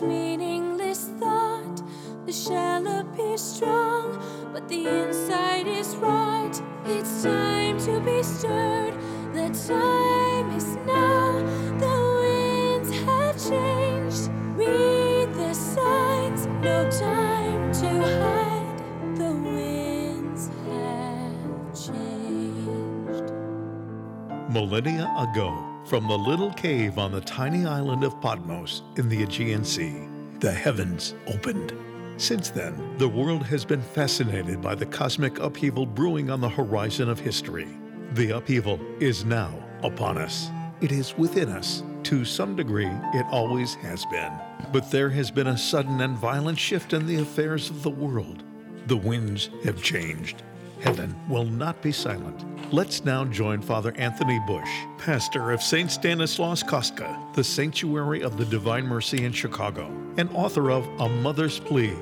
much meaningless thought. The shell appears strong, but the inside is. It's time to be stirred. The time is now. The winds have changed. Read the signs. No time to hide. The winds have changed. Millennia ago, from the little cave on the tiny island of Patmos in the Aegean Sea, the heavens opened. Since then, the world has been fascinated by the cosmic upheaval brewing on the horizon of history. The upheaval is now upon us. It is within us. To some degree, it always has been. But there has been a sudden and violent shift in the affairs of the world. The winds have changed. Heaven will not be silent. Let's now join Father Anthony Bush, pastor of St. Stanislaus Kostka, the Sanctuary of the Divine Mercy in Chicago, and author of A Mother's Plea,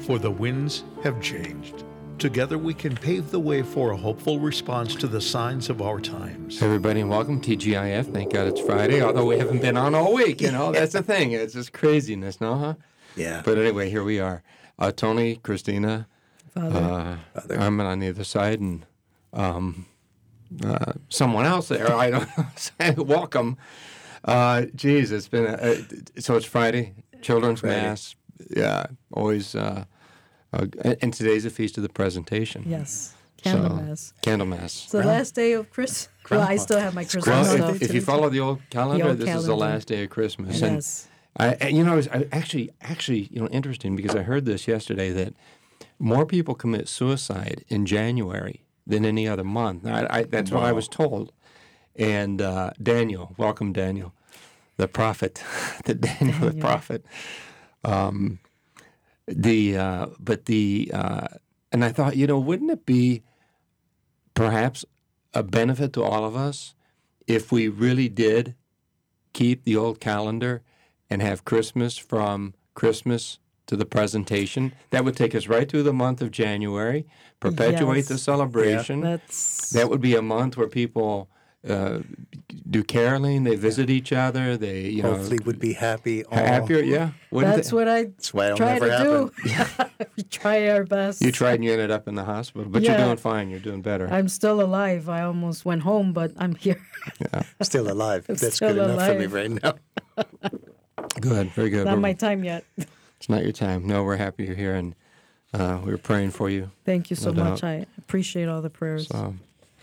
For the Winds Have Changed. Together we can pave the way for a hopeful response to the signs of our times. Everybody, and welcome to TGIF. Thank God it's Friday, although we haven't been on all week. You know, that's the thing. It's just craziness, no, huh? Yeah. But anyway, here we are. Uh, Tony, Cristina, Father. uh, Armin on the other side, and um, uh, someone else there. I don't know. Welcome. Uh, geez, it's been a, a, so it's Friday, Children's Friday. Mass. Yeah, always. Uh, uh, and and today's a feast of the presentation. yes. Candle So, mass. Candlemas. It's the last day of Christmas. Well, I still have my Christmas Well, stuff. if, if you follow the old calendar, old this is the last day of Christmas. And yes. I, and, you know, I was I actually, actually, you know, interesting because I heard this yesterday that more people commit suicide in January than any other month. I, I, that's what I was told. And uh, Daniel, welcome Daniel, the prophet, the Daniel, the prophet. Um, the uh, but the uh, and I thought, you know, wouldn't it be perhaps a benefit to all of us if we really did keep the old calendar and have Christmas from Christmas to the presentation. That would take us right through the month of January, perpetuate Yes. the celebration. That's That would be a month where people uh, do caroling, they visit each other, they, you Hopefully know, would be happy. all- happier. Yeah. Wouldn't that's they? what I That's why it'll try never to do. we try our best. You tried and you ended up in the hospital, but Yeah. you're doing fine. You're doing better. I'm still alive. I almost went home, but I'm here. yeah. Still alive. That's Still good enough for me right now. Good, very good. Not We're- my time yet. It's not your time. No, we're happy you're here, and uh, we were praying for you. Thank you so No much. doubt. I appreciate all the prayers. So,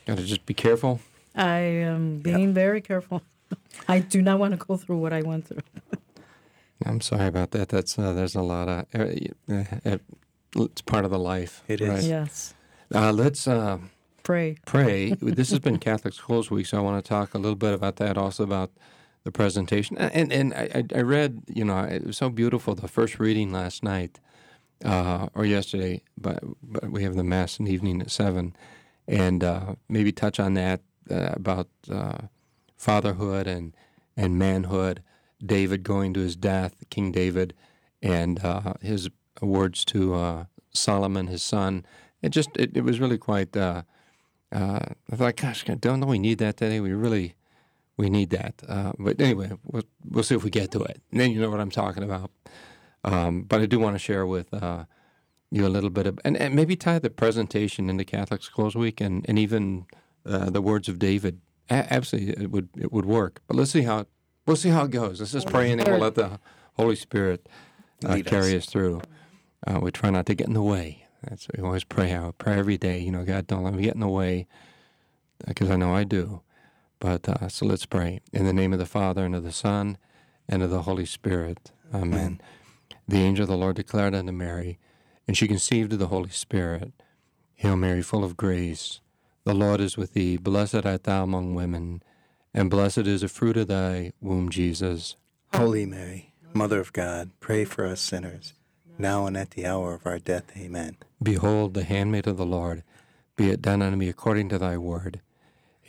got to just be careful. I am being very careful. I do not want to go through what I went through. I'm sorry about that. That's uh, there's a lot of uh, uh, uh, it's part of the life. It is. right? Yes. Uh, let's uh, Pray. pray. this has been Catholic Schools Week, so I want to talk a little bit about that. Also about the presentation. And and I, I- read, you know, it was so beautiful. The first reading last night uh, or yesterday, but, but we have the mass in the evening at seven, and uh, maybe touch on that uh, about uh, fatherhood and and manhood. David going to his death, King David, and uh, his words to uh, Solomon, his son. It just it, it was really quite. I thought, gosh, don't know we need that today? We really we need that. Uh, but anyway, we'll, we'll see if we get to it. And then you know what I'm talking about. Um, but I do want to share with uh, you a little bit of, and, and maybe tie the presentation into Catholic Schools Week and, and even uh, the words of David. A- absolutely, it would it would work. But let's see how we'll see how it goes. Let's just pray and then we'll let the Holy Spirit uh, us. carry us through. Uh, we try not to get in the way. That's we always pray out. Pray every day. You know, God, don't let me get in the way, because I know I do. But uh, so let's pray in the name of the Father and of the Son and of the Holy Spirit. Amen. The angel of the Lord declared unto Mary, and she conceived of the Holy Spirit. Hail Mary, full of grace, the Lord is with thee. Blessed art thou among women, and blessed is the fruit of thy womb, Jesus. Holy Mary, Mother of God, pray for us sinners, now and at the hour of our death. Amen. Behold, the handmaid of the Lord, be it done unto me according to thy word.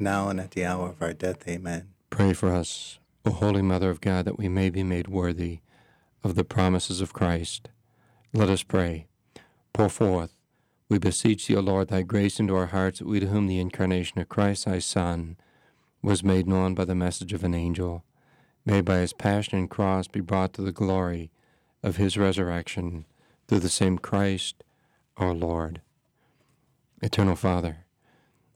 now and at the hour of our death. Amen. Pray for us, O Holy Mother of God, that we may be made worthy of the promises of Christ. Let us pray. Pour forth, we beseech thee, O Lord, thy grace into our hearts, that we to whom the incarnation of Christ, thy Son, was made known by the message of an angel, may by his passion and cross be brought to the glory of his resurrection through the same Christ our Lord. Eternal Father,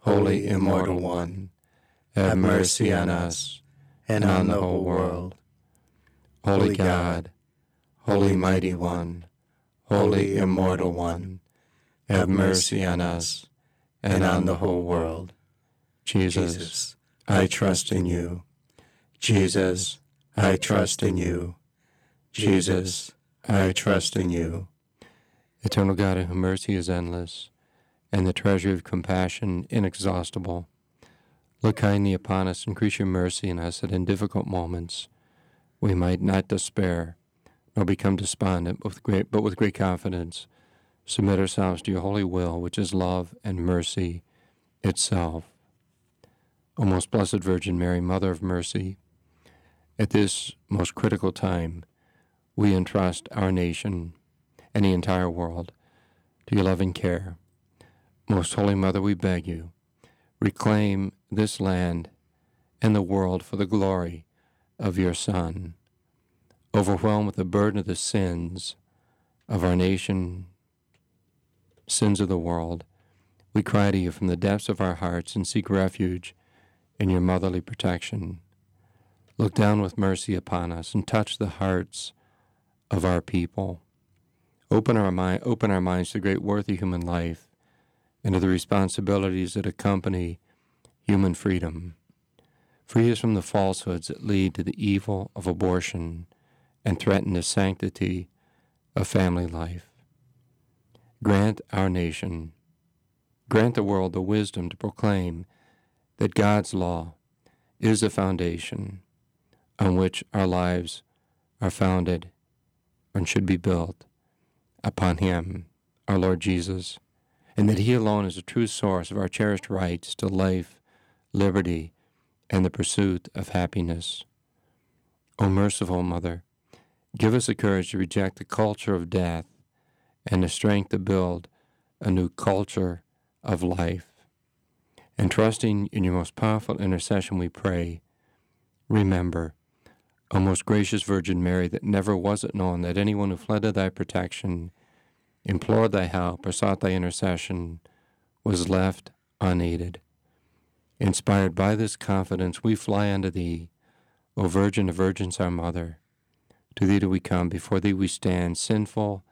Holy Immortal One, have mercy on us and on the whole world. Holy God, Holy Mighty One, Holy Immortal One, have mercy on us and on the whole world. Jesus, I trust in you. Jesus, I trust in you. Jesus, I trust in you. Eternal God, in whom mercy is endless, and the treasury of compassion inexhaustible, look kindly upon us, increase your mercy in us, that in difficult moments we might not despair, nor become despondent, but with great, but with great confidence submit ourselves to your holy will, which is love and mercy itself. O most blessed Virgin Mary, Mother of Mercy, at this most critical time, we entrust our nation and the entire world to your loving care. Most Holy Mother, we beg you, reclaim this land and the world for the glory of your Son. Overwhelmed with the burden of the sins of our nation, sins of the world, we cry to you from the depths of our hearts and seek refuge in your motherly protection. Look down with mercy upon us and touch the hearts of our people. Open our mind, open our minds to the great worth of human life and to the responsibilities that accompany human freedom. Free us from the falsehoods that lead to the evil of abortion and threaten the sanctity of family life. Grant our nation, grant the world the wisdom to proclaim that God's law is the foundation on which our lives are founded and should be built upon Him, our Lord Jesus, and that He alone is the true source of our cherished rights to life, liberty, and the pursuit of happiness. O merciful Mother, give us the courage to reject the culture of death and the strength to build a new culture of life. And trusting in your most powerful intercession, we pray, remember, O most gracious Virgin Mary, that never was it known that anyone who fled to thy protection, implored thy help, or sought thy intercession was left unaided. Inspired by this confidence, we fly unto thee, O Virgin of Virgins, our Mother. To thee do we come, before thee we stand, sinful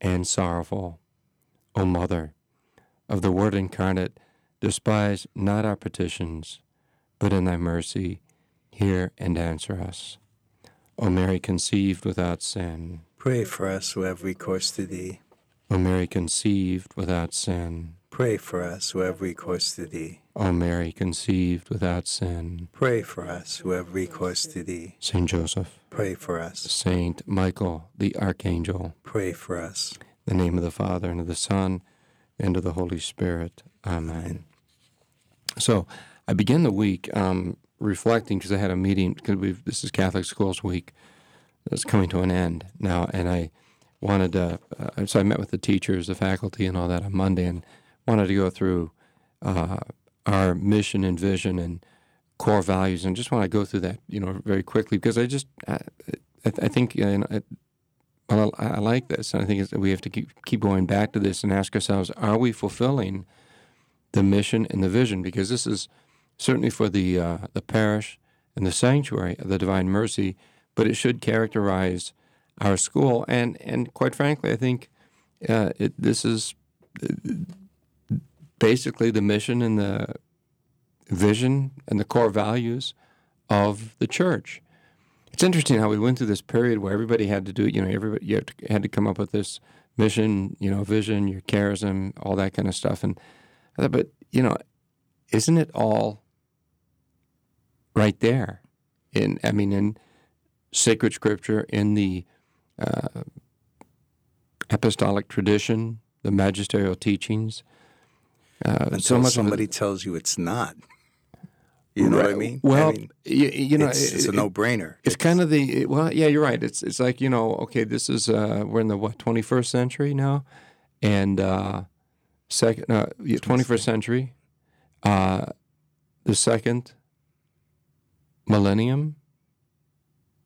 and sorrowful. O Mother of the Word incarnate, despise not our petitions, but in thy mercy hear and answer us. O Mary conceived without sin, Pray for us who have recourse to thee. O Mary conceived without sin, Pray for us who have recourse to thee. O Mary, conceived without sin. Pray for us who have recourse to thee. Saint Joseph, Pray for us. Saint Michael, the Archangel. Pray for us. In the name of the Father, and of the Son, and of the Holy Spirit. Amen. So I begin the week um, reflecting because I had a meeting, because this is Catholic Schools Week. It's coming to an end now, and I wanted to, uh, so I met with the teachers, the faculty, and all that on Monday, and wanted to go through uh, our mission and vision and core values, and just want to go through that, you know, very quickly because I just, I, I, I think, you know, well, I, I like this, and I think we have to keep keep going back to this and ask ourselves: Are we fulfilling the mission and the vision? Because this is certainly for the uh, the parish and the sanctuary of the Divine Mercy, but it should characterize our school, and and quite frankly, I think uh, it, this is basically the mission and the vision and the core values of the church. It's interesting how we went through this period where everybody had to do, you know, everybody you had to, had to come up with this mission, you know, vision, your charism, all that kind of stuff. And but you know, isn't it all right there? In I mean, in sacred scripture, in the uh, apostolic tradition, the magisterial teachings. Uh, Until so much it- somebody tells you it's not. You know what I mean? Well, I mean, you, you know, it's, it's a no-brainer. It's kind of the well, yeah, you're right. It's it's like you know, okay, this is uh, we're in the what 21st century now, and uh, second uh, yeah, 21st century, uh, the second millennium,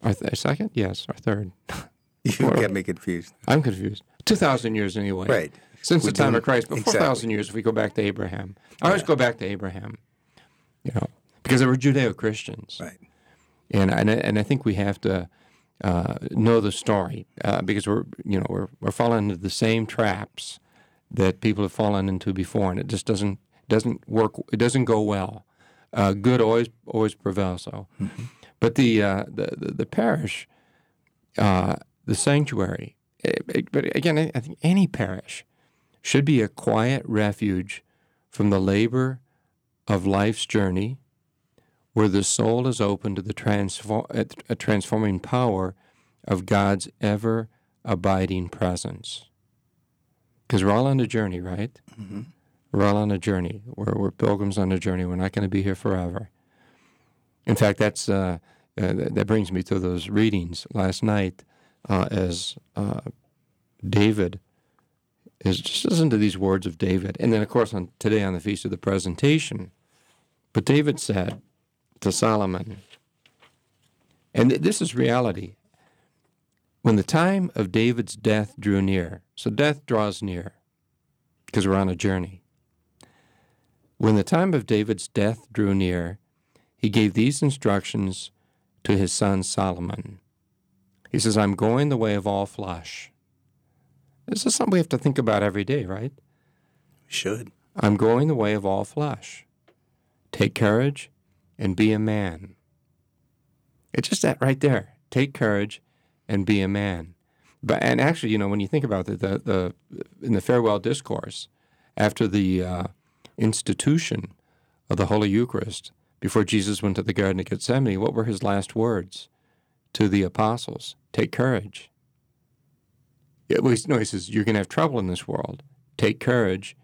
our th- second, yes, our third. You get me confused. I'm confused. Two thousand years anyway. Right. Since We the time of Christ, but exactly. thousand years if we go back to Abraham. I always go back to Abraham. You know, because they were Judeo Christians. Right. and and I, and I think we have to uh, know the story uh, because we're you know we're we're falling into the same traps that people have fallen into before, and it just doesn't doesn't work. It doesn't go well. Uh, good always always prevails. So, but the, uh, the the the parish, uh, the sanctuary, eh, eh, but again, I think any parish should be a quiet refuge from the labor of life's journey where the soul is open to the transform, a transforming power of God's ever abiding presence. Because we're all on a journey, right? We're all on a journey. We're, we're pilgrims on a journey. We're not going to be here forever. In fact, that's uh, uh, that brings me to those readings last night uh, as uh, David is just listen to these words of David, and then of course on today on the feast of the presentation. But David said, to Solomon. And th- this is reality. When the time of David's death drew near, so death draws near because we're on a journey. When the time of David's death drew near, he gave these instructions to his son Solomon. He says, I'm going the way of all flesh. This is something we have to think about every day, right? We should. I'm going the way of all flesh. Take courage and be a man. It's just that right there. Take courage and be a man. But and actually, you know, when you think about it, the the in the farewell discourse after the uh, institution of the Holy Eucharist, before Jesus went to the Garden of Gethsemane, what were his last words to the apostles? Take courage. At least, no, he says, you're going to have trouble in this world. Take courage,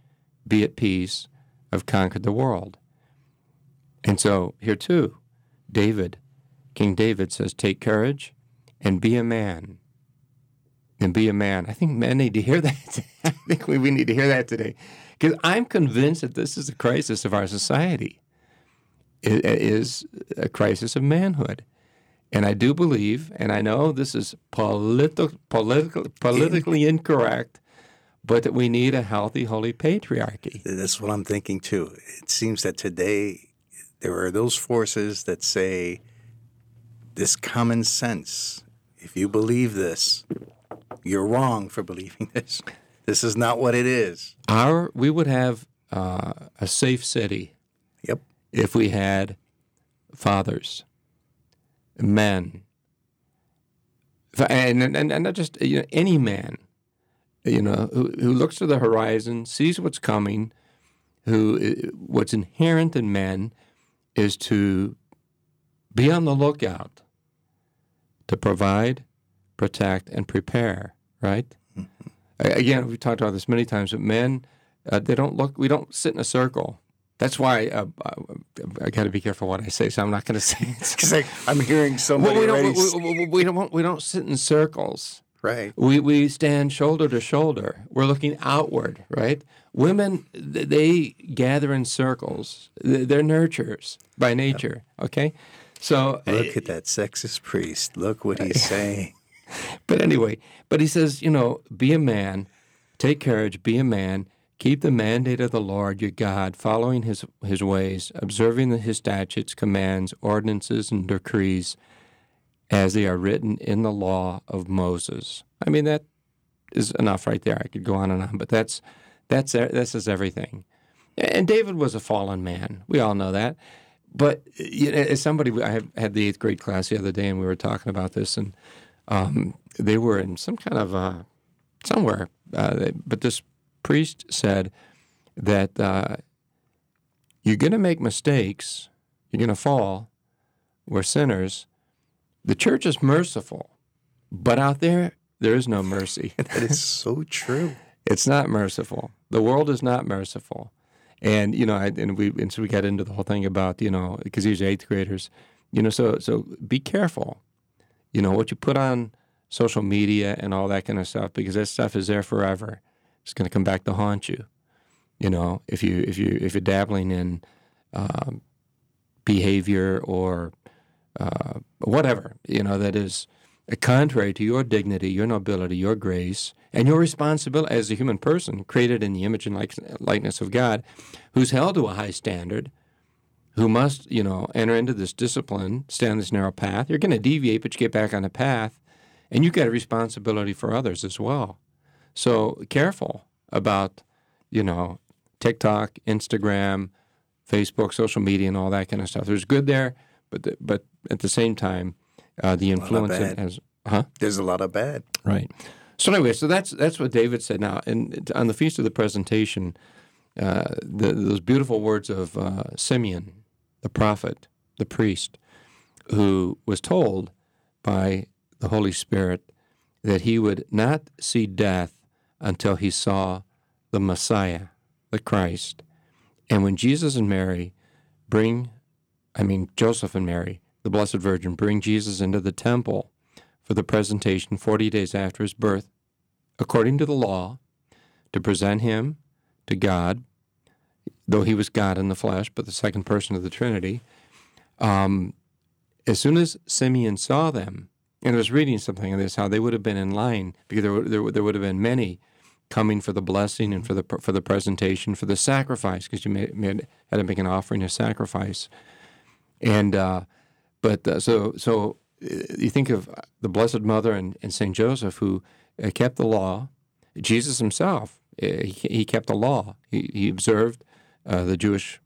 be at peace, I've conquered the world. And so here too, David, King David says, take courage and be a man. And be a man. I think men need to hear that. I think we, we need to hear that today. Because I'm convinced that this is a crisis of our society. It it is a crisis of manhood. And I do believe, and I know this is politi- political, politically incorrect, but that we need a healthy, holy patriarchy. That's what I'm thinking too. It seems that today there are those forces that say this common sense. If you believe this, you're wrong for believing this. This is not what it is. Our we would have uh, a safe city Yep. if we had fathers, men, and and, and not just you know, any man, you know, who, who looks to the horizon, sees what's coming, who what's inherent in men is to be on the lookout to provide, protect, and prepare. Right. A- Again, we've talked about this many times. But men, uh, they don't look. We don't sit in a circle. That's why uh, I, I got to be careful what I say. So I'm not going to say it. Because I'm hearing somebody Well, we, don't, we, we, we don't. We don't sit in circles. right. We, we stand shoulder to shoulder. We're looking outward, right? Women, they gather in circles. They're nurturers by nature, okay? So, Look at that sexist priest. Look what he's saying. but anyway, but he says, you know, be a man, take courage, be a man, keep the mandate of the Lord your God, following his, his ways, observing his statutes, commands, ordinances, and decrees as they are written in the law of Moses. I mean, that is enough right there. I could go on and on, but that's that's this is everything. And David was a fallen man. We all know that. But you know, as somebody, I had- had the eighth grade class the other day, and we were talking about this, and um, they were in some kind of uh, somewhere. Uh, but this priest said that uh, you're going to make mistakes, you're going to fall. We're sinners. The church is merciful, but out there, there is no mercy. That is so true. It's not merciful. The world is not merciful. And you know, I, and we and so we got into the whole thing about you know because these are eighth graders, you know, so so be careful, you know, what you put on social media and all that kind of stuff because that stuff is there forever. It's going to come back to haunt you, you know, if you if you if you're dabbling in um, behavior or uh, whatever, you know, that is contrary to your dignity, your nobility, your grace, and your responsibility as a human person created in the image and likeness of God, who's held to a high standard, who must, you know, enter into this discipline, stay on this narrow path. You're going to deviate, but you get back on the path, and you've got a responsibility for others as well. So careful about, you know, TikTok, Instagram, Facebook, social media, and all that kind of stuff. There's good there, but the, but at the same time, uh, the influence it has. Huh? There's a lot of bad. Right. So anyway, so that's that's what David said. Now, and on the feast of the presentation, uh, the, those beautiful words of uh, Simeon, the prophet, the priest, who was told by the Holy Spirit that he would not see death until he saw the Messiah, the Christ. And when Jesus and Mary bring, I mean, Joseph and Mary, the Blessed Virgin, bring Jesus into the temple for the presentation 40 days after his birth, according to the law, to present him to God, though he was God in the flesh, but the second person of the Trinity. Um, as soon as Simeon saw them, and I was reading something of this, how they would have been in line because there, there, there would have been many coming for the blessing and for the for the presentation for the sacrifice because you made, made, had to make an offering of sacrifice, and uh, but uh, so so uh, you think of the Blessed Mother and, and Saint Joseph who uh, kept the law. Jesus himself uh, he, he kept the law. He, he observed uh, the Jewish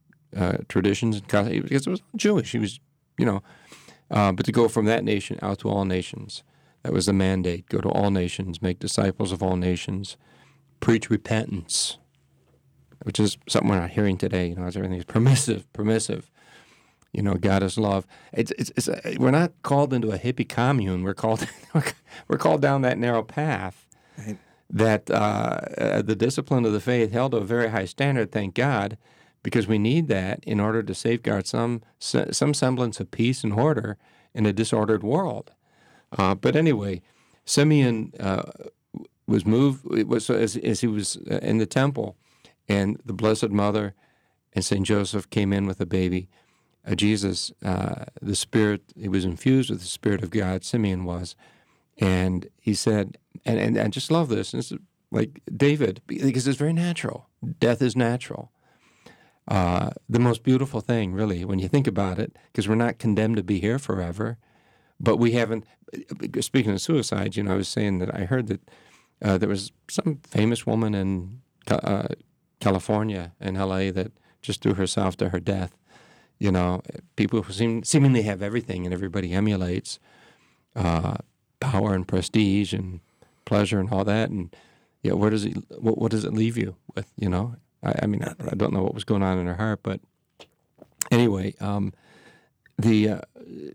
traditions and because it was Jewish. He was you know, but to go from that nation out to all nations. That was the mandate. Go to all nations, make disciples of all nations, preach repentance, which is something we're not hearing today. You know, as everything is permissive, permissive. You know, God is love. It's, it's, it's a, we're not called into a hippie commune. We're called we're called down that narrow path. That uh, uh, the discipline of the faith held to a very high standard. Thank God, because we need that in order to safeguard some some semblance of peace and order in a disordered world. Uh, but anyway, Simeon uh, was moved. It was as, as he was uh, in the temple, and the Blessed Mother and Saint Joseph came in with a baby. Uh, Jesus, uh, the Spirit, he was infused with the Spirit of God. Simeon was, and he said, and, and I just love this. This is like David because it's very natural. Death is natural. Uh, the most beautiful thing, really, when you think about it, because we're not condemned to be here forever, but we haven't. Speaking of suicide, you know, I was saying that I heard that uh, there was some famous woman in uh, California in L.A. that just threw herself to her death. You know, people who seem seemingly have everything, and everybody emulates uh, power and prestige and pleasure and all that, and yeah, where does it? What, what does it leave you with? You know, I, I mean, I, I, don't know what was going on in her heart, but anyway, um, the uh,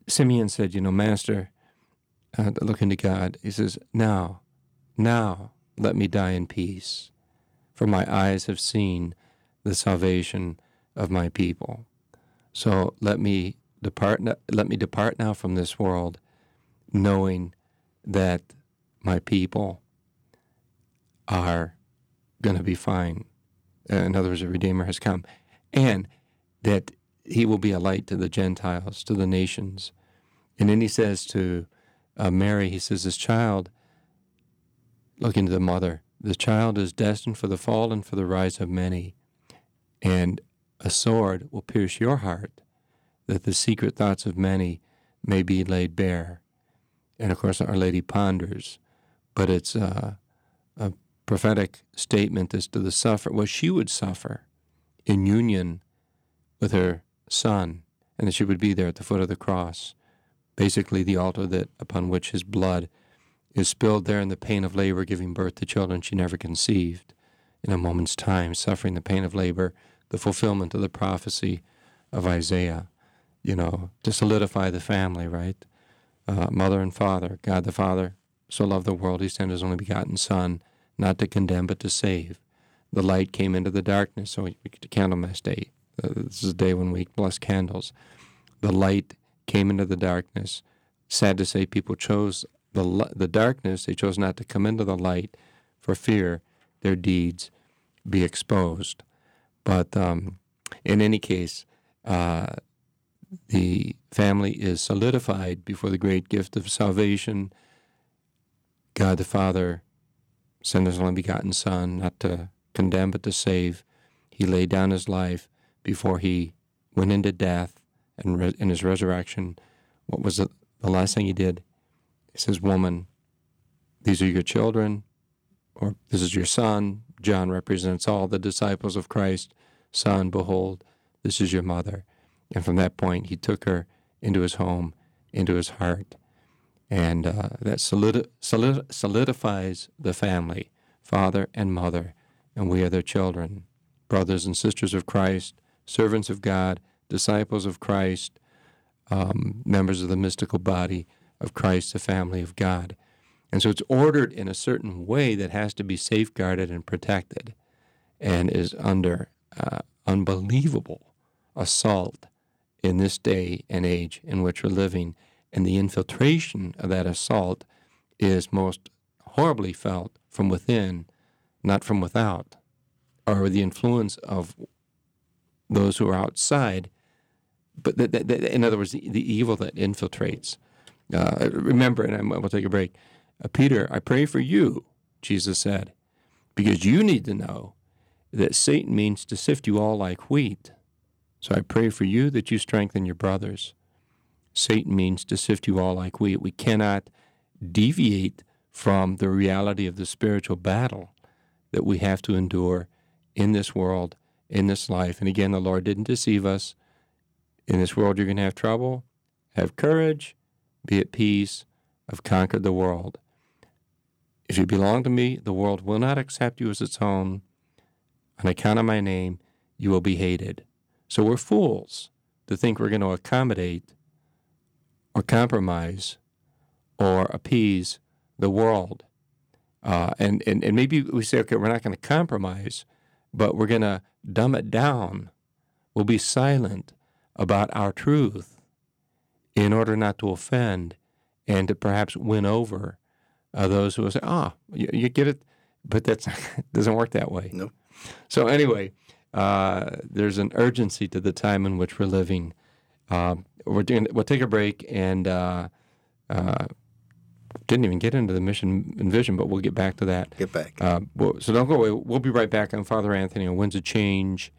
Simeon said, you know, Master, uh, looking to God, he says, now, now let me die in peace, for my eyes have seen the salvation of my people. So let me depart. Let me depart now from this world, knowing that my people are going to be fine. In other words, a Redeemer has come, and that he will be a light to the Gentiles, to the nations. And then he says to uh, Mary, he says, This child, looking to the mother, the child is destined for the fall and for the rise of many. And a sword will pierce your heart, that the secret thoughts of many may be laid bare. And of course, Our Lady ponders, but it's uh, a prophetic statement as to the suffer, what she would suffer in union with her son, and that she would be there at the foot of the cross, basically the altar that upon which his blood is spilled there in the pain of labor, giving birth to children she never conceived, in a moment's time, suffering the pain of labor the fulfillment of the prophecy of Isaiah, you know, to solidify the family, right? Uh, mother and father, God the Father so loved the world, he sent his only begotten Son, not to condemn, but to save. The light came into the darkness, so we get to Candlemas Day. Uh, this is a day when we bless candles. The light came into the darkness. Sad to say, people chose the, the darkness, they chose not to come into the light for fear their deeds be exposed. But um, in any case, uh, the family is solidified before the great gift of salvation. God the Father sent his only begotten Son, not to condemn, but to save. He laid down his life before he went into death and re- in his resurrection. What was the, the last thing he did? He says, Woman, these are your children, or this is your son. John represents all the disciples of Christ. Son, behold, this is your mother. And from that point, he took her into his home, into his heart. And uh, that solidi- solid- solidifies the family, father and mother, and we are their children, brothers and sisters of Christ, servants of God, disciples of Christ, um, members of the mystical body of Christ, the family of God. And so it's ordered in a certain way that has to be safeguarded and protected and is under uh, unbelievable assault in this day and age in which we're living. And the infiltration of that assault is most horribly felt from within, not from without, or the influence of those who are outside. But the, the, the, in other words, the, the, evil that infiltrates. Uh, remember, and we'll take a break. Uh, Peter, I pray for you, Jesus said, because you need to know that Satan means to sift you all like wheat. So I pray for you that you strengthen your brothers. Satan means to sift you all like wheat. We cannot deviate from the reality of the spiritual battle that we have to endure in this world, in this life. And again, the Lord didn't deceive us. In this world, you're going to have trouble. Have courage. Be at peace. I've conquered the world. If you belong to me, the world will not accept you as its own. On account of my name, you will be hated. So we're fools to think we're going to accommodate or compromise or appease the world. Uh, and, and, and maybe we say, okay, we're not going to compromise, but we're going to dumb it down. We'll be silent about our truth in order not to offend and to perhaps win over uh, those who will say, ah, you, you get it, but that doesn't work that way. No. So anyway, uh, there's an urgency to the time in which we're living. Uh, we're doing. We'll take a break and uh, uh, didn't even get into the mission and vision, but we'll get back to that. Get back. Uh, so don't go away. We'll be right back on Father Anthony on Winds of Change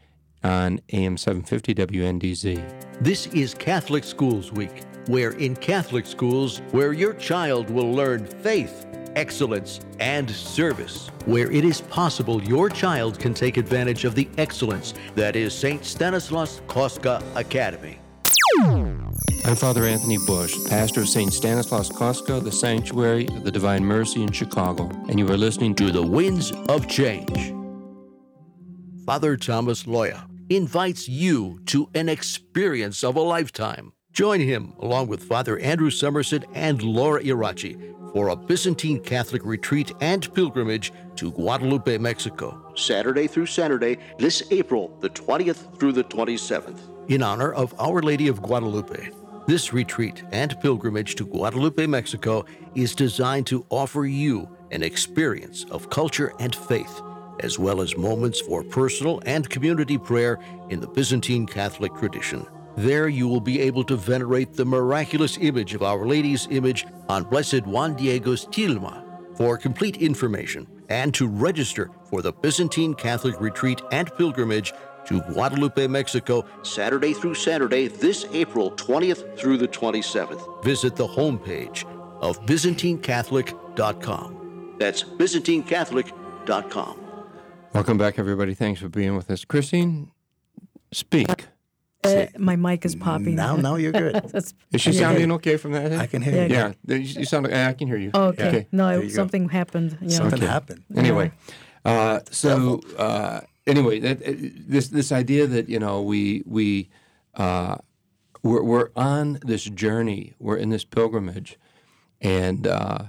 on AM 750 WNDZ. This is Catholic Schools Week, where in Catholic schools, where your child will learn faith excellence, and service. Where it is possible your child can take advantage of the excellence that is St. Stanislaus Kostka Academy. I'm Father Anthony Bush, pastor of St. Stanislaus Kostka, the Sanctuary of the Divine Mercy in Chicago, and you are listening to The Winds of Change. Father Thomas Loya, invites you to an experience of a lifetime. Join him, along with Father Andrew Somerset and Laura Irachi, for a Byzantine Catholic retreat and pilgrimage to Guadalupe, Mexico, Saturday through Saturday, this April, the 20th through the 27th, in honor of Our Lady of Guadalupe. This retreat and pilgrimage to Guadalupe, Mexico is designed to offer you an experience of culture and faith, as well as moments for personal and community prayer in the Byzantine Catholic tradition. There you will be able to venerate the miraculous image of Our Lady's image on Blessed Juan Diego's tilma. For complete information and to register for the Byzantine Catholic retreat and pilgrimage to Guadalupe, Mexico, Saturday through Saturday, this April 20th through the 27th. Visit the homepage of ByzantineCatholic.com. That's ByzantineCatholic.com. Welcome back, everybody. Thanks for being with us. Christine, speak. Uh, my mic is popping. Now, now you're good. Is she sounding okay from that? I can hear you. Yeah, you you sound. I can hear you. oh, okay. Okay. No, There it, you go. something happened. You know. Something happened. Anyway, uh, so uh, anyway, that, uh, this this idea that you know we we uh, we're, we're on this journey, we're in this pilgrimage, and uh,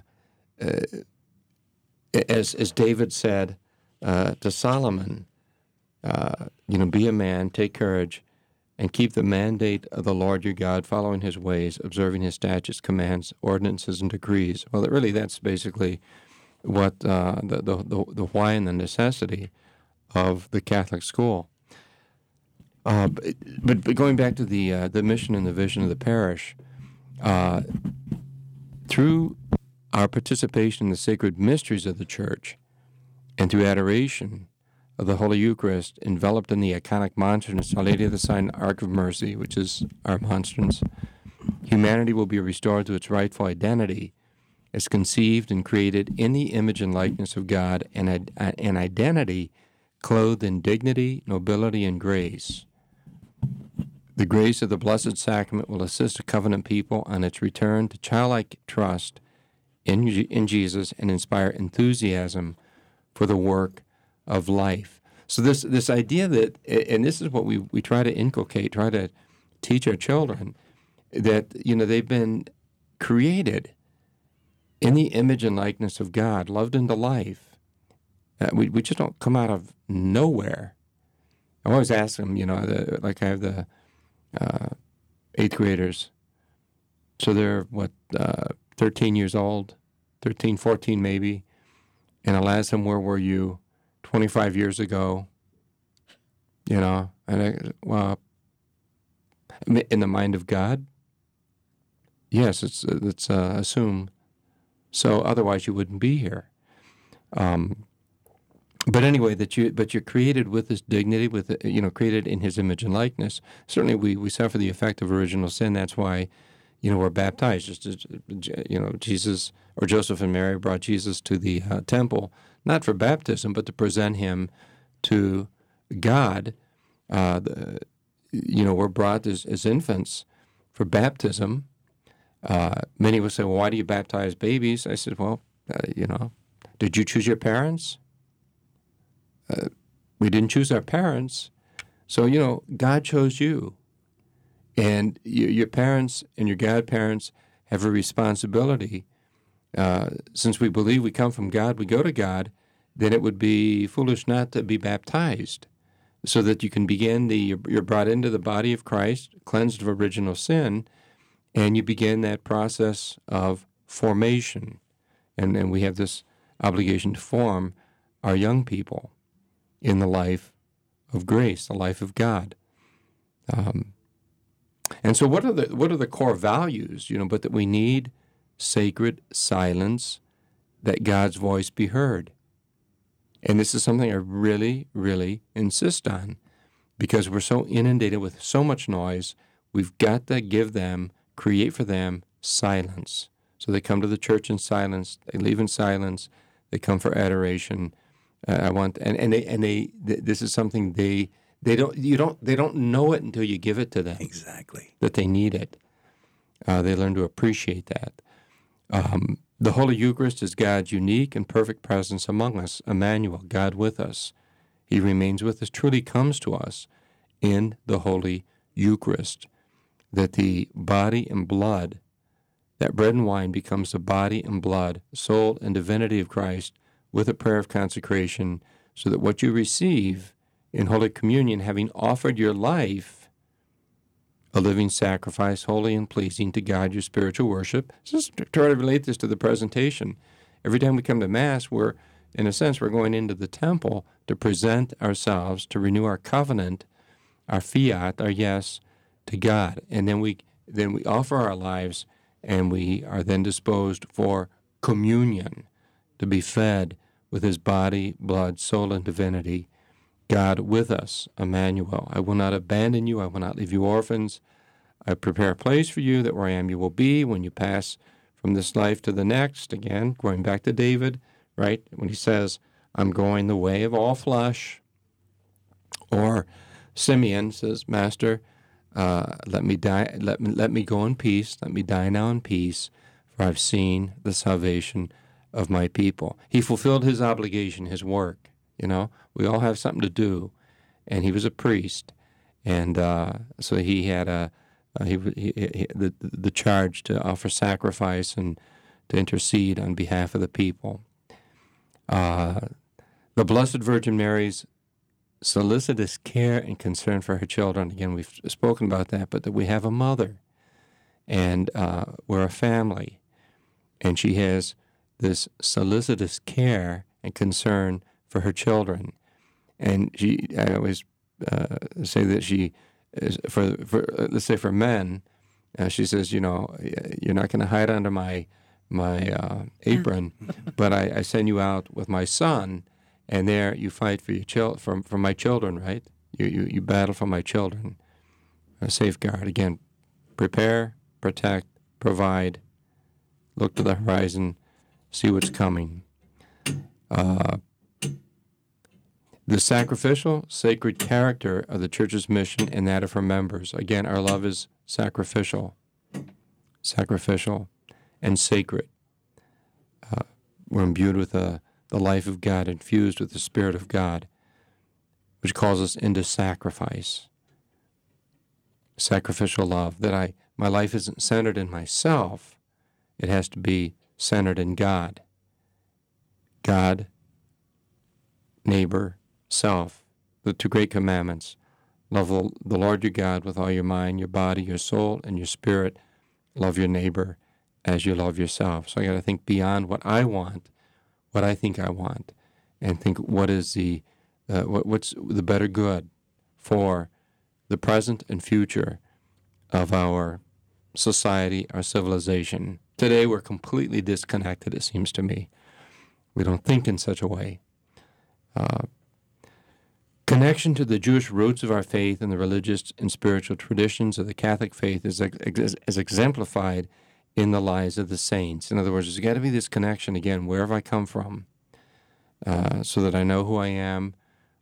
uh, as as David said uh, to Solomon, uh, you know, be a man, take courage, and keep the mandate of the Lord your God, following His ways, observing His statutes, commands, ordinances, and decrees. Well, really, that's basically what uh, the, the the why and the necessity of the Catholic school. Uh, but, but but going back to the uh, the mission and the vision of the parish, uh, through our participation in the sacred mysteries of the Church, and through adoration of the Holy Eucharist, enveloped in the iconic monstrance, Our Lady of the Sign Ark of Mercy, which is our monstrance, humanity will be restored to its rightful identity as conceived and created in the image and likeness of God, and uh, an identity clothed in dignity, nobility, and grace. The grace of the Blessed Sacrament will assist a covenant people on its return to childlike trust in, in Jesus and inspire enthusiasm for the work of life. So this this idea that, and this is what we, we try to inculcate, try to teach our children, that you know they've been created in the image and likeness of God, loved into life. Uh, we we just don't come out of nowhere. I always ask them, you know, the, like I have the uh, eighth graders, so they're what uh, 13 years old, 13, 14 maybe, and I'll ask where were you 25 years ago? You know, and I, well, in the mind of God. Yes, it's it's uh, assumed. So otherwise, you wouldn't be here. Um, but anyway, that you but you're created with this dignity, with you know, created in His image and likeness. Certainly, we we suffer the effect of original sin. That's why, you know, we're baptized. Just as, you know, Jesus or Joseph and Mary brought Jesus to the uh, temple, not for baptism, but to present him to God. Uh, the, you know, we're brought as, as infants for baptism. Uh, many will say, well, why do you baptize babies? I said, well, uh, you know, did you choose your parents? Uh, we didn't choose our parents. So, you know, God chose you. And you, your parents and your godparents have a responsibility. Uh, since we believe we come from God, we go to God, then it would be foolish not to be baptized so that you can begin the, you're brought into the body of Christ, cleansed of original sin, and you begin that process of formation. And, and we have this obligation to form our young people in the life of grace, the life of God. Um, and so, what are the what are the core values? You know, but that we need sacred silence, that God's voice be heard. And this is something I really, really insist on, because we're so inundated with so much noise. We've got to give them, create for them silence. So they come to the church in silence. They leave in silence. They come for adoration. Uh, I want, and, and they and they. Th- this is something they they don't you don't they don't know it until you give it to them Exactly. that they need it. Uh, they learn to appreciate that. Um, the Holy Eucharist is God's unique and perfect presence among us, Emmanuel, God with us. He remains with us, truly comes to us in the Holy Eucharist. That the body and blood, that bread and wine becomes the body and blood, soul and divinity of Christ with a prayer of consecration, so that what you receive in Holy Communion, having offered your life, a living sacrifice, holy and pleasing to God, your spiritual worship. Just try to relate this to the presentation. Every time we come to Mass, we're, in a sense, we're going into the temple to present ourselves, to renew our covenant, our fiat, our yes to God. And then we then we offer our lives and we are then disposed for communion, to be fed with his body, blood, soul, and divinity. God with us, Emmanuel. I will not abandon you. I will not leave you orphans. I prepare a place for you that where I am you will be when you pass from this life to the next. Again, going back to David, right? When he says, I'm going the way of all flesh. Or Simeon says, Master, uh, let me die. Let me let me go in peace. Let me die now in peace, for I've seen the salvation of my people. He fulfilled his obligation, his work. You know, we all have something to do, and he was a priest, and uh, so he had a uh, he, he, he, the the charge to offer sacrifice and to intercede on behalf of the people. Uh, the Blessed Virgin Mary's solicitous care and concern for her children. Again, we've spoken about that, but that we have a mother, and uh, we're a family, and she has this solicitous care and concern for her children. And she, I always uh, say that she, is, for, for let's say for men, uh, she says, you know, you're not going to hide under my my uh, apron, but I, I, send you out with my son, and there you fight for your chil- for, for my children, right? You, you, you battle for my children. safeguard again, prepare, protect, provide, look to the horizon, see what's coming. Uh, the sacrificial, sacred character of the church's mission and that of her members. Again, our love is sacrificial, sacrificial, and sacred. Uh, we're imbued with the, the life of God, infused with the Spirit of God, which calls us into sacrifice. Sacrificial love, that I my life isn't centered in myself, it has to be centered in God. God, neighbor, self, the two great commandments. Love the Lord your God with all your mind, your body, your soul, and your spirit. Love your neighbor as you love yourself. So I got to think beyond what I want, what I think I want, and think what is the uh, what, what's the better good for the present and future of our society, our civilization. Today we're completely disconnected. It seems to me we don't think in such a way. Uh, Connection to the Jewish roots of our faith and the religious and spiritual traditions of the Catholic faith is, ex- is exemplified in the lives of the saints. In other words, there's got to be this connection again, where have I come from, uh, so that I know who I am,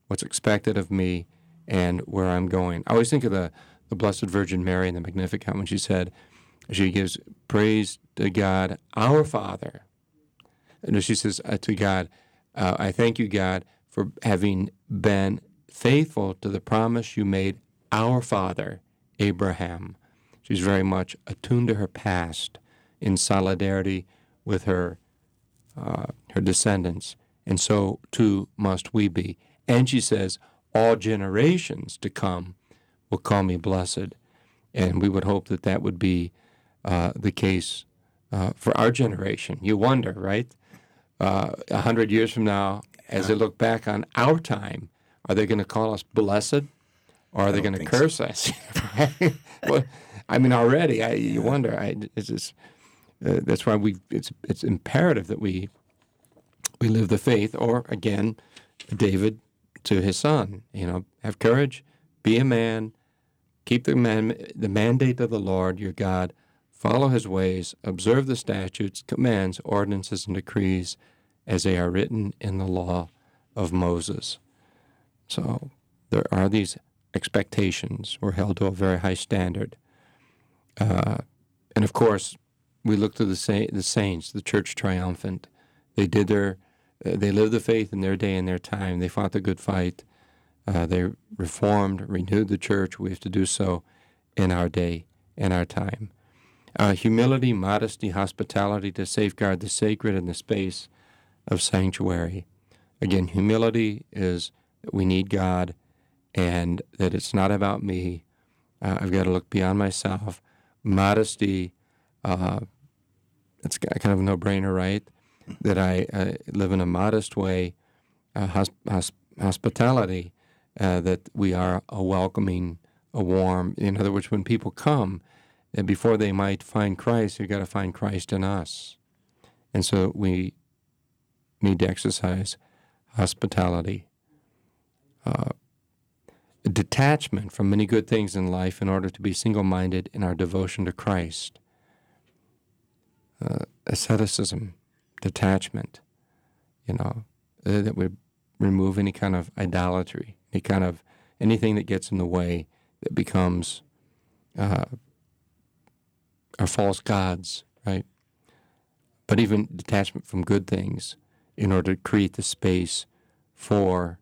what's expected of me, and where I'm going. I always think of the, the Blessed Virgin Mary in the Magnificat when she said, she gives praise to God, our Father. And she says uh, to God, uh, I thank you, God, for having been faithful to the promise you made our father, Abraham. She's very much attuned to her past in solidarity with her, uh, her descendants, and so too must we be. And she says, All generations to come will call me blessed. And we would hope that that would be uh, the case uh, for our generation. You wonder, right? Uh, a hundred years from now, as they look back on our time, are they going to call us blessed, or are they going to curse so. us? well, I mean, already, I, you wonder. I, just, uh, that's why we. It's it's imperative that we we live the faith. Or again, David to his son. You know, have courage, be a man, keep the man the mandate of the Lord your God, follow His ways, observe the statutes, commands, ordinances, and decrees as they are written in the law of Moses. So there are these expectations. We're held to a very high standard. Uh, and of course, we look to the, sa- the saints, the church triumphant. They did their, uh, they lived the faith in their day and their time. They fought the good fight. Uh, they reformed, renewed the church. We have to do so in our day, in our time. Uh, humility, modesty, hospitality to safeguard the sacred in the space of sanctuary. Again, humility is we need God and that it's not about me. Uh, I've got to look beyond myself. Modesty, uh, it's kind of a no brainer, right? That I uh, live in a modest way. Uh, hosp- hosp- hospitality, uh, that we are a welcoming, a warm. In other words, when people come, and before they might find Christ, you've got to find Christ in us. And so we need to exercise hospitality. Uh, detachment from many good things in life in order to be single minded in our devotion to Christ. Uh, asceticism, detachment, you know, uh, that would remove any kind of idolatry, any kind of anything that gets in the way that becomes uh, our false gods, right? But even detachment from good things in order to create the space for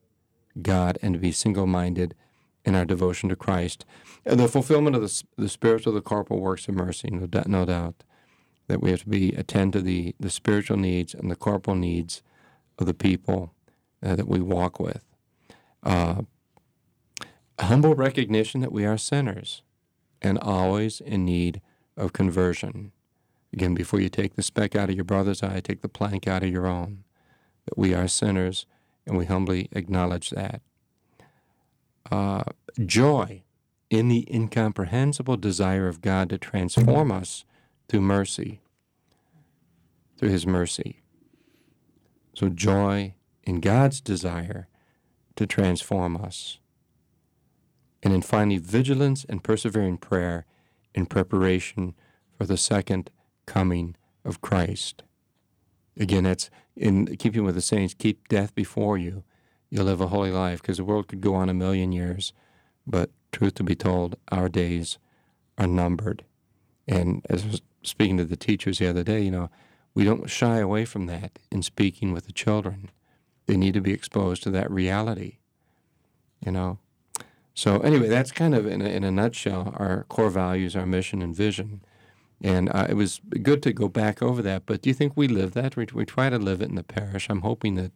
God and to be single minded in our devotion to Christ. And the fulfillment of the, the spiritual, the corporal works of mercy, no, doubt, no doubt that we have to be attend to the, the spiritual needs and the corporal needs of the people uh, that we walk with. Uh, humble recognition that we are sinners and always in need of conversion. Again, before you take the speck out of your brother's eye, take the plank out of your own. That we are sinners and we humbly acknowledge that. Uh, joy in the incomprehensible desire of God to transform us through mercy, through His mercy. So, joy in God's desire to transform us. And then finally, vigilance and persevering prayer in preparation for the second coming of Christ. Again, that's in keeping with the saints, keep death before you. You'll live a holy life because the world could go on a million years, but truth to be told, our days are numbered. And as I was speaking to the teachers the other day, you know, we don't shy away from that in speaking with the children. They need to be exposed to that reality, you know. So anyway, that's kind of in a, in a nutshell our core values, our mission and vision. And uh, it was good to go back over that. But do you think we live that? We, we try to live it in the parish. I'm hoping that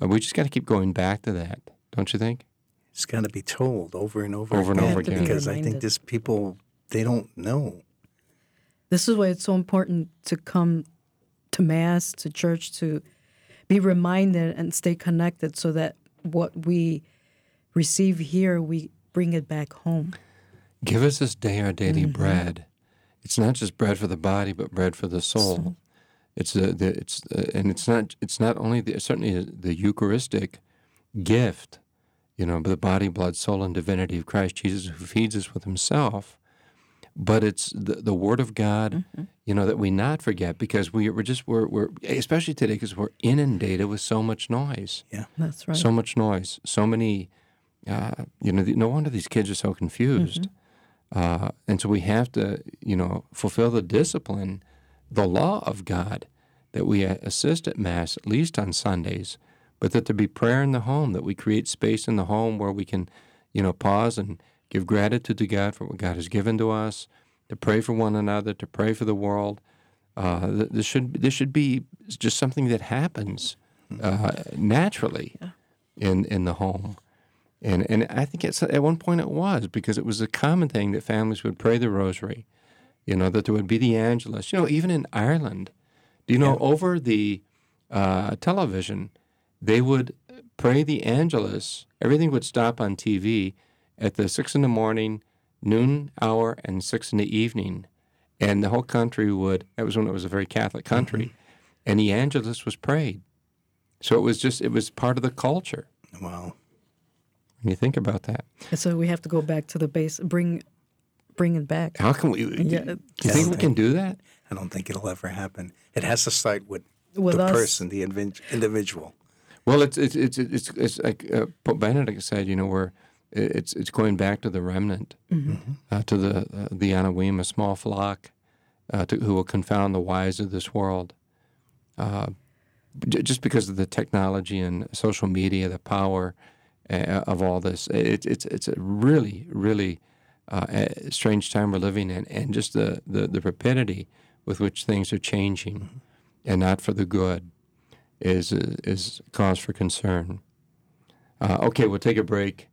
uh, we just got to keep going back to that, don't you think? It's got to be told over and over, Over and again, over again. because I think Reminded. this people they don't know. This is why it's so important to come to Mass, to church, to be reminded and stay connected so that what we receive here, we bring it back home. Give us this day our daily bread. It's not just bread for the body, but bread for the soul. It's a, the, it's uh, and it's not it's not only the, certainly the Eucharistic gift, you know, the body, blood, soul, and divinity of Christ Jesus, who feeds us with Himself. But it's the, the Word of God, you know, that we not forget because we, we're just we're, we're especially today because we're inundated with so much noise Yeah, That's right. so much noise, so many. Uh, you know, no wonder these kids are so confused. Uh, and so we have to, you know, fulfill the discipline, the law of God, that we uh, assist at Mass at least on Sundays, but that there be prayer in the home, that we create space in the home where we can, you know, pause and give gratitude to God for what God has given to us, to pray for one another, to pray for the world. Uh, this should this should be just something that happens uh, naturally in in the home. And and I think it's at one point it was because it was a common thing that families would pray the rosary, you know, that there would be the Angelus. You know, even in Ireland, do you know over the uh, television, they would pray the Angelus. Everything would stop on TV at the six in the morning, noon hour, and six in the evening, and the whole country would. That was when it was a very Catholic country, and the Angelus was prayed. So it was just it was part of the culture. Wow. When you think about that, And so we have to go back to the base, bring, bring it back. how can we? Yeah, do you think we can do that? I don't think it'll ever happen. It has to start with, With the us. person, the invi- individual. Well, it's it's it's it's, it's like uh, Pope Benedict said. You know, we're it's it's going back to the remnant, uh, to the uh, the Anawim, a small flock, uh, to, who will confound the wise of this world. Uh, j- just because of the technology and social media, the power, uh, of all this. It, it's it's a really really uh, strange time we're living in, and just the, the, the rapidity with which things are changing, and not for the good, is is cause for concern. Uh, okay, we'll take a break,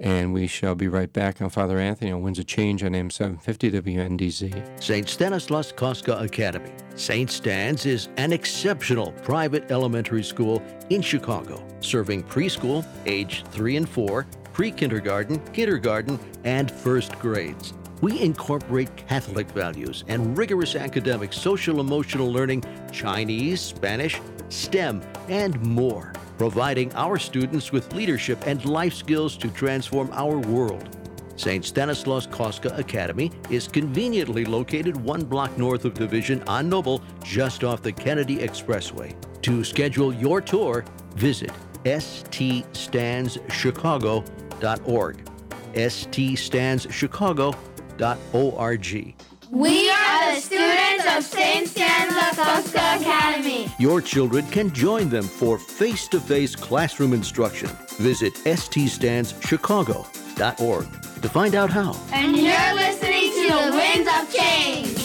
and we shall be right back on Father Anthony on Winds of Change on AM 750 WNDZ. St. Stanislaus Kostka Academy. St. Stan's is an exceptional private elementary school in Chicago, serving preschool, age 3 and 4, pre kindergarten, kindergarten, and first grades. We incorporate Catholic values and rigorous academic social emotional learning, Chinese, Spanish, STEM, and more, providing our students with leadership and life skills to transform our world. St. Stanislaus Kostka Academy is conveniently located one block north of Division on Noble, just off the Kennedy Expressway. To schedule your tour, visit ststandschicago.org. ststandschicago.org. We are the students of St. Stanislaus Academy. Your children can join them for face to face classroom instruction. Visit ststandschicago.org to find out how. And you're listening to the Winds of Change.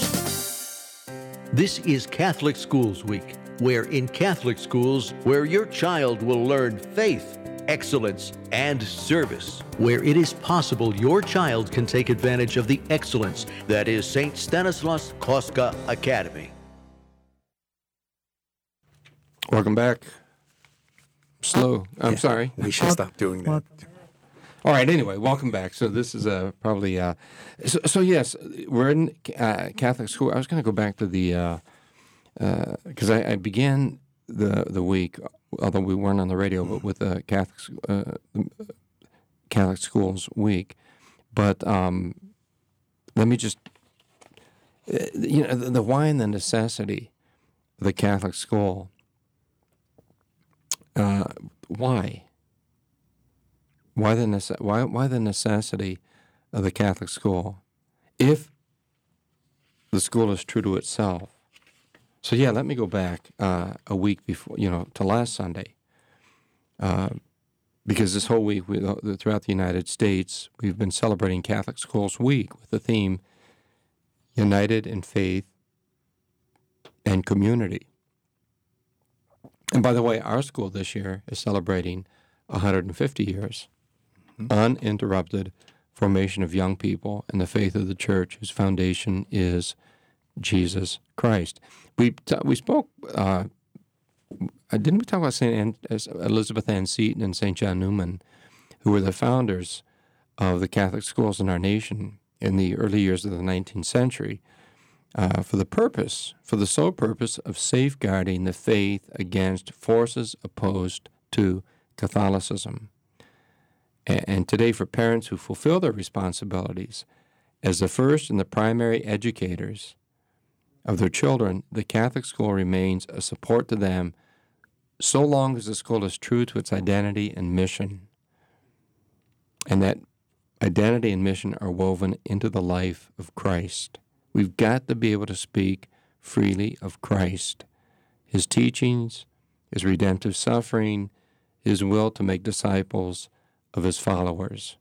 This is Catholic Schools Week, where in Catholic schools, where your child will learn faith, excellence, and service, where it is possible your child can take advantage of the excellence that is St. Stanislaus Kostka Academy. Welcome back. Slow. I'm sorry. We should stop doing that. Well, All right. Anyway, welcome back. So this is uh, probably uh, so, so. Yes, we're in uh, Catholic school. I was going to go back to the because I, I began the the week, although we weren't on the radio, but with the Catholic uh, Catholic schools week. But um, let me just uh, you know the, the why and the necessity of the Catholic school. Uh, why? Why the nece- why why the necessity of the Catholic school if the school is true to itself? So yeah, let me go back uh, a week before you know to last Sunday, uh, because this whole week we, uh, throughout the United States we've been celebrating Catholic Schools Week with the theme "United in Faith and Community." And by the way, our school this year is celebrating 150 years uninterrupted formation of young people in the faith of the church, whose foundation is Jesus Christ. We t- we spoke. Uh, uh, didn't we talk about Saint An- Elizabeth Ann Seton and Saint John Neumann, who were the founders of the Catholic schools in our nation in the early years of the 19th century, uh, for the purpose, for the sole purpose of safeguarding the faith against forces opposed to Catholicism. And today, for parents who fulfill their responsibilities as the first and the primary educators of their children, the Catholic school remains a support to them so long as the school is true to its identity and mission. And that identity and mission are woven into the life of Christ. We've got to be able to speak freely of Christ, his teachings, his redemptive suffering, his will to make disciples of his followers.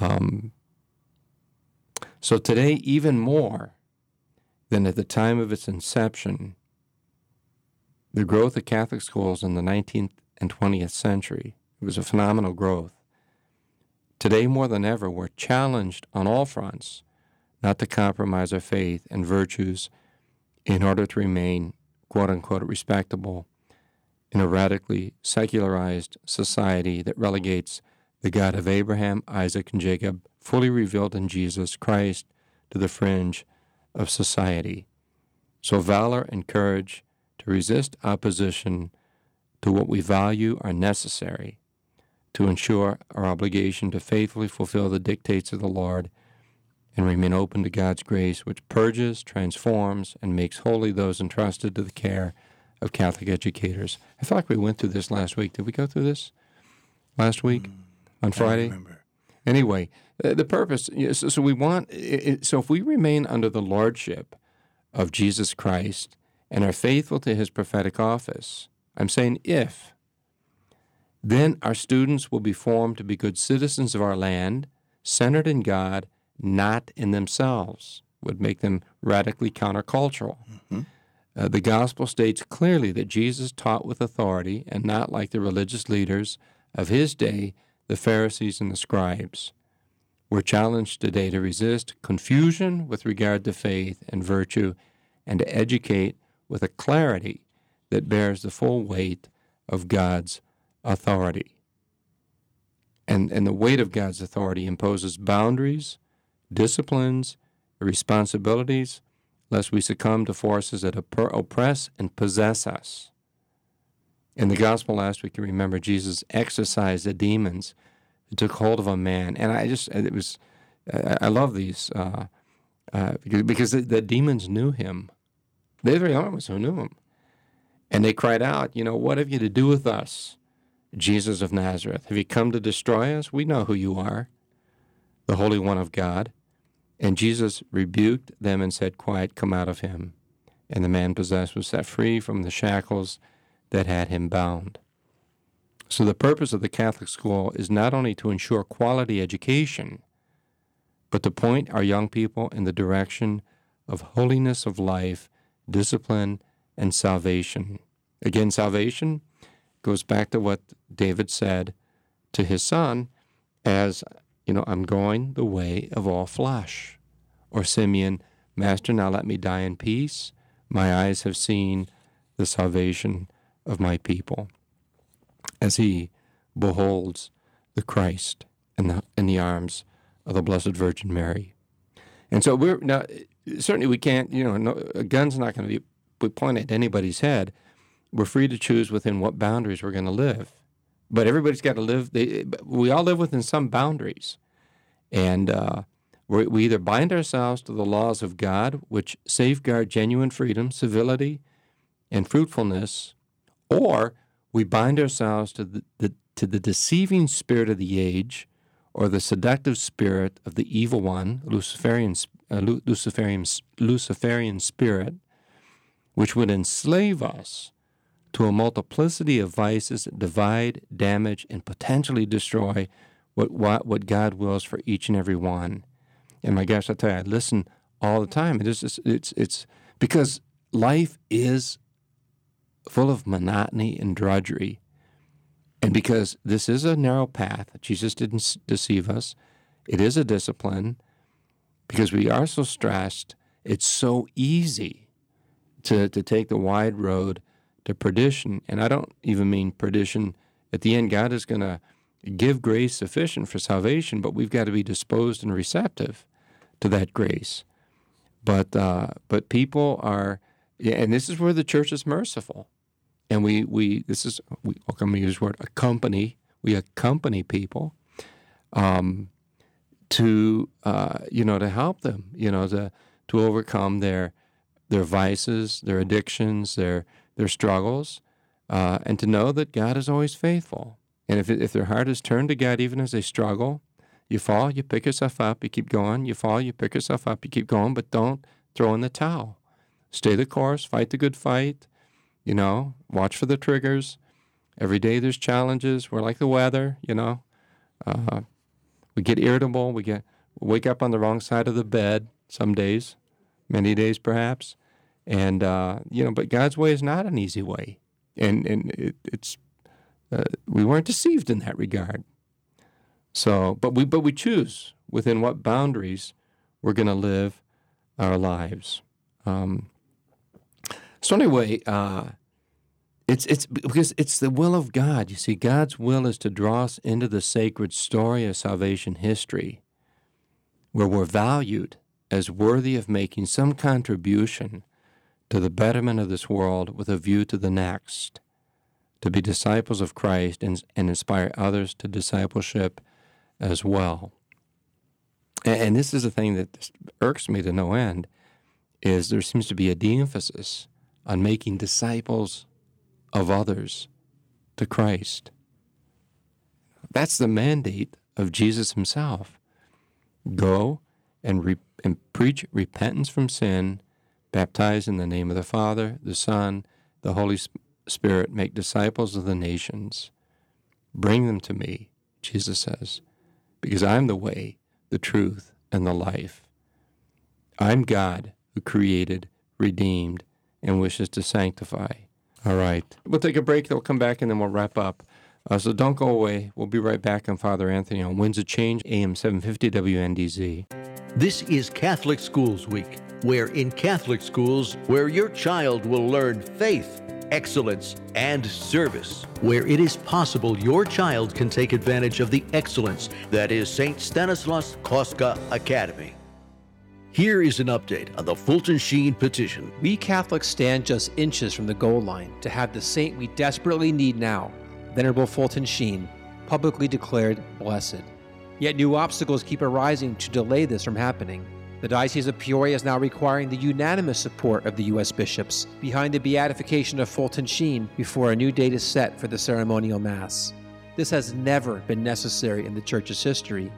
Um, so today, even more than at the time of its inception, the growth of Catholic schools in the 19th and 20th century it was a phenomenal growth. Today, more than ever, we're challenged on all fronts not to compromise our faith and virtues in order to remain, quote unquote, respectable in a radically secularized society that relegates the God of Abraham, Isaac, and Jacob, fully revealed in Jesus Christ, to the fringe of society. So, valor and courage to resist opposition to what we value are necessary to ensure our obligation to faithfully fulfill the dictates of the Lord and remain open to God's grace, which purges, transforms, and makes holy those entrusted to the care of Catholic educators. I feel like we went through this last week. Did we go through this last week mm, on Friday? remember. Anyway, uh, the purpose. So, we want. So if we remain under the lordship of Jesus Christ and are faithful to His prophetic office, I'm saying if Then our students will be formed to be good citizens of our land, centered in God, not in themselves, would make them radically countercultural. Uh, the gospel states clearly that Jesus taught with authority and not like the religious leaders of his day, the Pharisees and the scribes. We're challenged today to resist confusion with regard to faith and virtue and to educate with a clarity that bears the full weight of God's authority. And, and the weight of God's authority imposes boundaries, disciplines, responsibilities, lest we succumb to forces that oppress and possess us. In the gospel last week, you remember Jesus exorcised the demons took hold of a man, and I just it was I love these uh, uh, because the, the, demons knew him. They're the ones who knew him, and they cried out, "You know, what have you to do with us, Jesus of Nazareth? Have you come to destroy us? We know who you are, the Holy One of God." And Jesus rebuked them and said, Quiet, come out of him. And the man possessed was set free from the shackles that had him bound. So, the purpose of the Catholic school is not only to ensure quality education, but to point our young people in the direction of holiness of life, discipline, and salvation. Again, salvation goes back to what David said to his son as, you know, I'm going the way of all flesh. Or Simeon, Master, now let me die in peace. My eyes have seen the salvation of my people as he beholds the Christ in the, in the arms of the Blessed Virgin Mary. And so we're now certainly we can't, you know, no, a gun's not going to be pointed at anybody's head. We're free to choose within what boundaries we're going to live. But everybody's got to live, they, we all live within some boundaries. And uh, we either bind ourselves to the laws of God, which safeguard genuine freedom, civility, and fruitfulness, or we bind ourselves to the, the, to the deceiving spirit of the age or the seductive spirit of the evil one, Luciferian, uh, Luciferian, Luciferian spirit, which would enslave us to a multiplicity of vices that divide, damage, and potentially destroy what, what, what God wills for each and every one. And my gosh, I tell you, I listen all the time. It is, it's, it's, it's because life is full of monotony and drudgery. And because this is a narrow path, Jesus didn't deceive us. It is a discipline. Because we are so stressed, it's so easy to, to take the wide road to perdition. And I don't even mean perdition. At the end, God is going to give grace sufficient for salvation, but we've got to be disposed and receptive to that grace. But uh, but people are, and this is where the church is merciful and we we this is we I'm going to use the word accompany. We accompany people um, to uh, you know to help them, you know, to to overcome their their vices, their addictions, their their struggles, uh, and to know that God is always faithful. And if if their heart is turned to God, even as they struggle, you fall, you pick yourself up, you keep going. You fall, you pick yourself up, you keep going, but don't throw in the towel. Stay the course, fight the good fight, you know, watch for the triggers. Every day there's challenges. We're like the weather, you know. Uh, we get irritable. We get wake up on the wrong side of the bed some days, many days perhaps, and uh, you know. But God's way is not an easy way, and and it, it's uh, we weren't deceived in that regard. So, but we but we choose within what boundaries we're going to live our lives. Um, so anyway, uh, it's it's because it's the will of God. You see, God's will is to draw us into the sacred story of salvation history, where we're valued as worthy of making some contribution to the betterment of this world with a view to the next, to be disciples of Christ and, and inspire others to discipleship as well. And, and this is a thing that irks me to no end, is there seems to be a de-emphasis on making disciples of others to Christ. That's the mandate of Jesus himself. Go and, re- and preach repentance from sin, baptize in the name of the Father, the Son, the Holy Spirit, make disciples of the nations. Bring them to me, Jesus says, because I'm the way, the truth, and the life. I'm God who created, redeemed, and wishes to sanctify. All right. We'll take a break. They'll come back and then we'll wrap up. Uh, so don't go away. We'll be right back on Father Anthony on Winds of Change, AM 750 WNDZ. This is Catholic Schools Week, where in Catholic schools, where your child will learn faith, excellence, and service, where it is possible your child can take advantage of the excellence that is St. Stanislaus Kostka Academy. Here is an update on the Fulton Sheen petition. We Catholics stand just inches from the goal line to have the saint we desperately need now, Venerable Fulton Sheen, publicly declared blessed. Yet new obstacles keep arising to delay this from happening. The Diocese of Peoria is now requiring the unanimous support of the U.S. bishops behind the beatification of Fulton Sheen before a new date is set for the ceremonial Mass. This has never been necessary in the Church's history,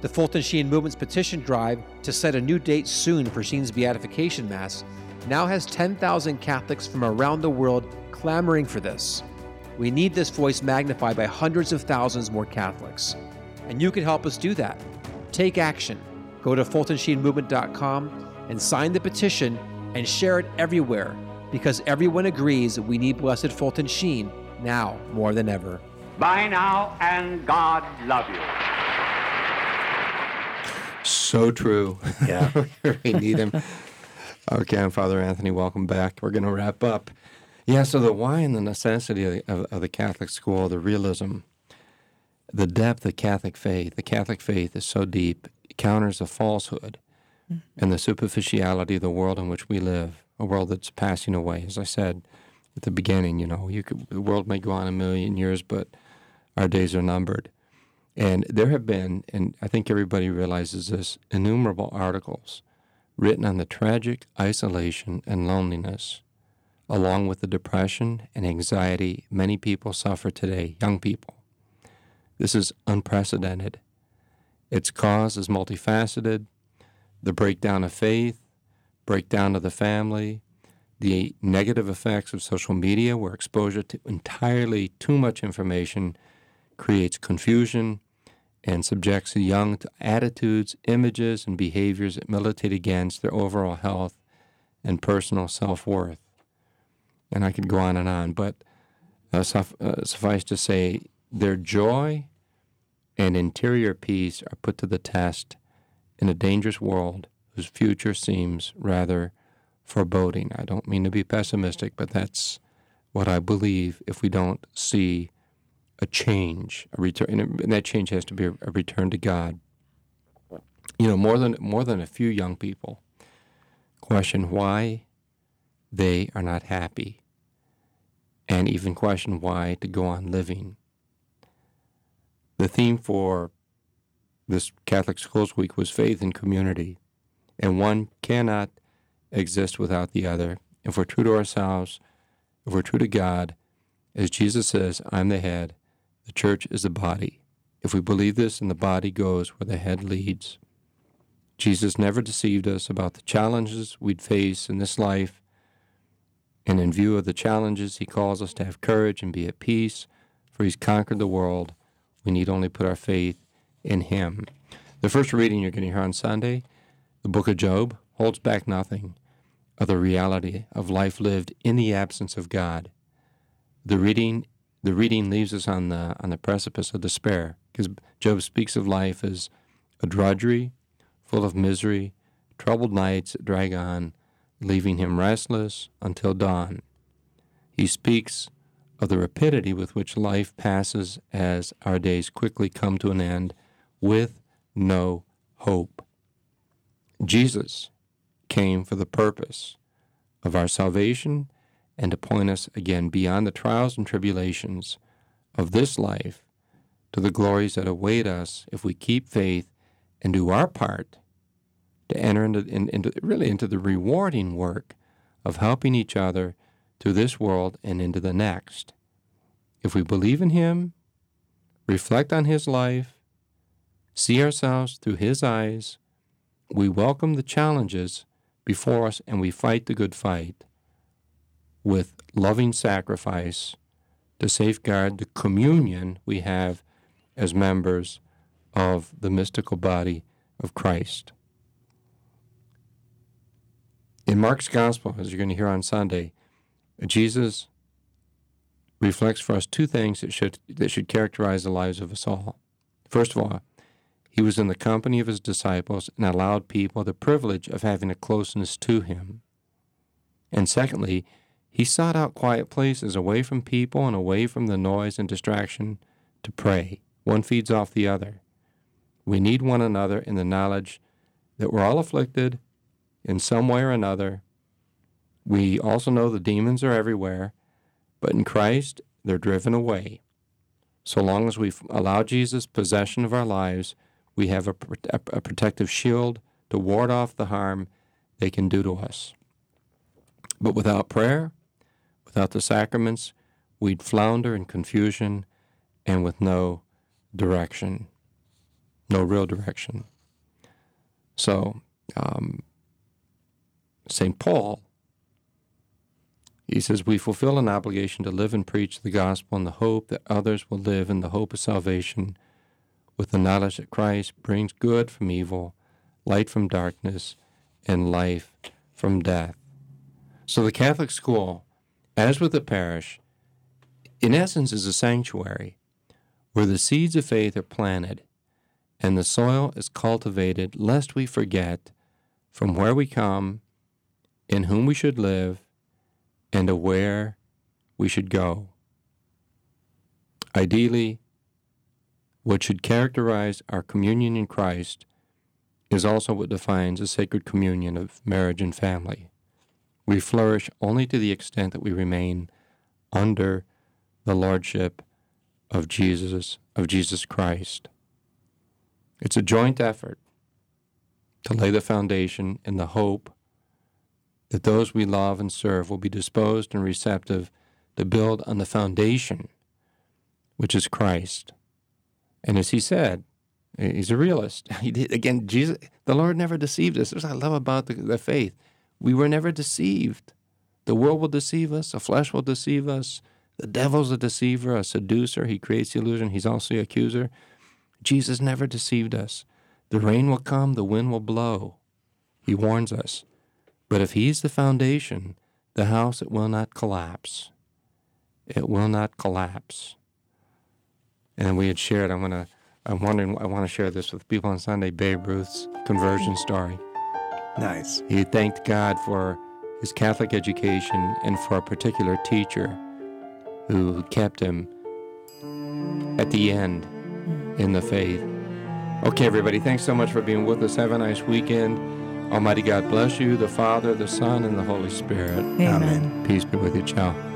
the Fulton Sheen Movement's petition drive to set a new date soon for Sheen's beatification mass now has 10,000 Catholics from around the world clamoring for this. We need this voice magnified by hundreds of thousands more Catholics. And you can help us do that. Take action. Go to FultonSheenMovement.com and sign the petition and share it everywhere because everyone agrees we need Blessed Fulton Sheen now more than ever. Bye now, and God love you. So true. Yeah. we need him. Okay, Father Anthony, welcome back. We're going to wrap up. Yeah, so the why and the necessity of, of, the Catholic school, the realism, the depth of Catholic faith. The Catholic faith is so deep, it counters the falsehood mm-hmm. and the superficiality of the world in which we live, a world that's passing away. As I said at the beginning, you know, you could, the world may go on a million years, but our days are numbered. And there have been, and I think everybody realizes this, innumerable articles written on the tragic isolation and loneliness, along with the depression and anxiety many people suffer today, young people. This is unprecedented. Its cause is multifaceted the breakdown of faith, breakdown of the family, the negative effects of social media, where exposure to entirely too much information creates confusion and subjects the young to attitudes, images, and behaviors that militate against their overall health and personal self worth. And I could go on and on, but uh, suff- uh, suffice to say, their joy and interior peace are put to the test in a dangerous world whose future seems rather foreboding. I don't mean to be pessimistic, but that's what I believe if we don't see a change, a return, and that change has to be a, return to God. You know, more than more than a few young people question why they are not happy, and even question why to go on living. The theme for this Catholic Schools Week was faith and community, and one cannot exist without the other. If we're true to ourselves, if we're true to God, as Jesus says, I'm the head, the church is the body. If we believe this, and the body goes where the head leads. Jesus never deceived us about the challenges we'd face in this life. And in view of the challenges, he calls us to have courage and be at peace, for he's conquered the world. We need only put our faith in him. The first reading you're going to hear on Sunday, the book of Job, holds back nothing of the reality of life lived in the absence of God. The reading the reading leaves us on the on the precipice of despair because Job speaks of life as a drudgery, full of misery, troubled nights drag on, leaving him restless until dawn. He speaks of the rapidity with which life passes as our days quickly come to an end with no hope. Jesus came for the purpose of our salvation and to point us again beyond the trials and tribulations of this life to the glories that await us if we keep faith and do our part to enter into, in, into really into the rewarding work of helping each other through this world and into the next. If we believe in Him, reflect on His life, see ourselves through His eyes, we welcome the challenges before us and we fight the good fight with loving sacrifice to safeguard the communion we have as members of the mystical body of Christ. In Mark's Gospel, as you're going to hear on Sunday, Jesus reflects for us two things that should, that should characterize the lives of us all. First of all, he was in the company of his disciples and allowed people the privilege of having a closeness to him. And secondly, he sought out quiet places away from people and away from the noise and distraction to pray. One feeds off the other. We need one another in the knowledge that we're all afflicted in some way or another. We also know the demons are everywhere, but in Christ, they're driven away. So long as we allow Jesus possession of our lives, we have a, a protective shield to ward off the harm they can do to us. But without prayer, without the sacraments, we'd flounder in confusion and with no direction, no real direction. So, um, St. Paul, he says, We fulfill an obligation to live and preach the gospel in the hope that others will live in the hope of salvation with the knowledge that Christ brings good from evil, light from darkness, and life from death. So the Catholic school, as with the parish, in essence is a sanctuary where the seeds of faith are planted and the soil is cultivated lest we forget from where we come, in whom we should live, and to where we should go. Ideally, what should characterize our communion in Christ is also what defines a sacred communion of marriage and family. We flourish only to the extent that we remain under the lordship of Jesus of Jesus Christ. It's a joint effort to lay the foundation in the hope that those we love and serve will be disposed and receptive to build on the foundation, which is Christ. And as he said, he's a realist. He did, again, Jesus, the Lord never deceived us. That's what I love about the, the faith. We were never deceived. The world will deceive us, the flesh will deceive us. The devil's a deceiver, a seducer. He creates the illusion. He's also the accuser. Jesus never deceived us. The rain will come, the wind will blow. He warns us. But if He's the foundation, the house, it will not collapse. It will not collapse. And we had shared, I'm going to, I'm wondering, I want to share this with people on Sunday, Babe Ruth's conversion story. Nice. He thanked God for his Catholic education and for a particular teacher who kept him at the end in the faith. Okay, everybody, thanks so much for being with us. Have a nice weekend. Almighty God bless you, the Father, the Son, and the Holy Spirit. Amen. Amen. Peace be with you. Ciao.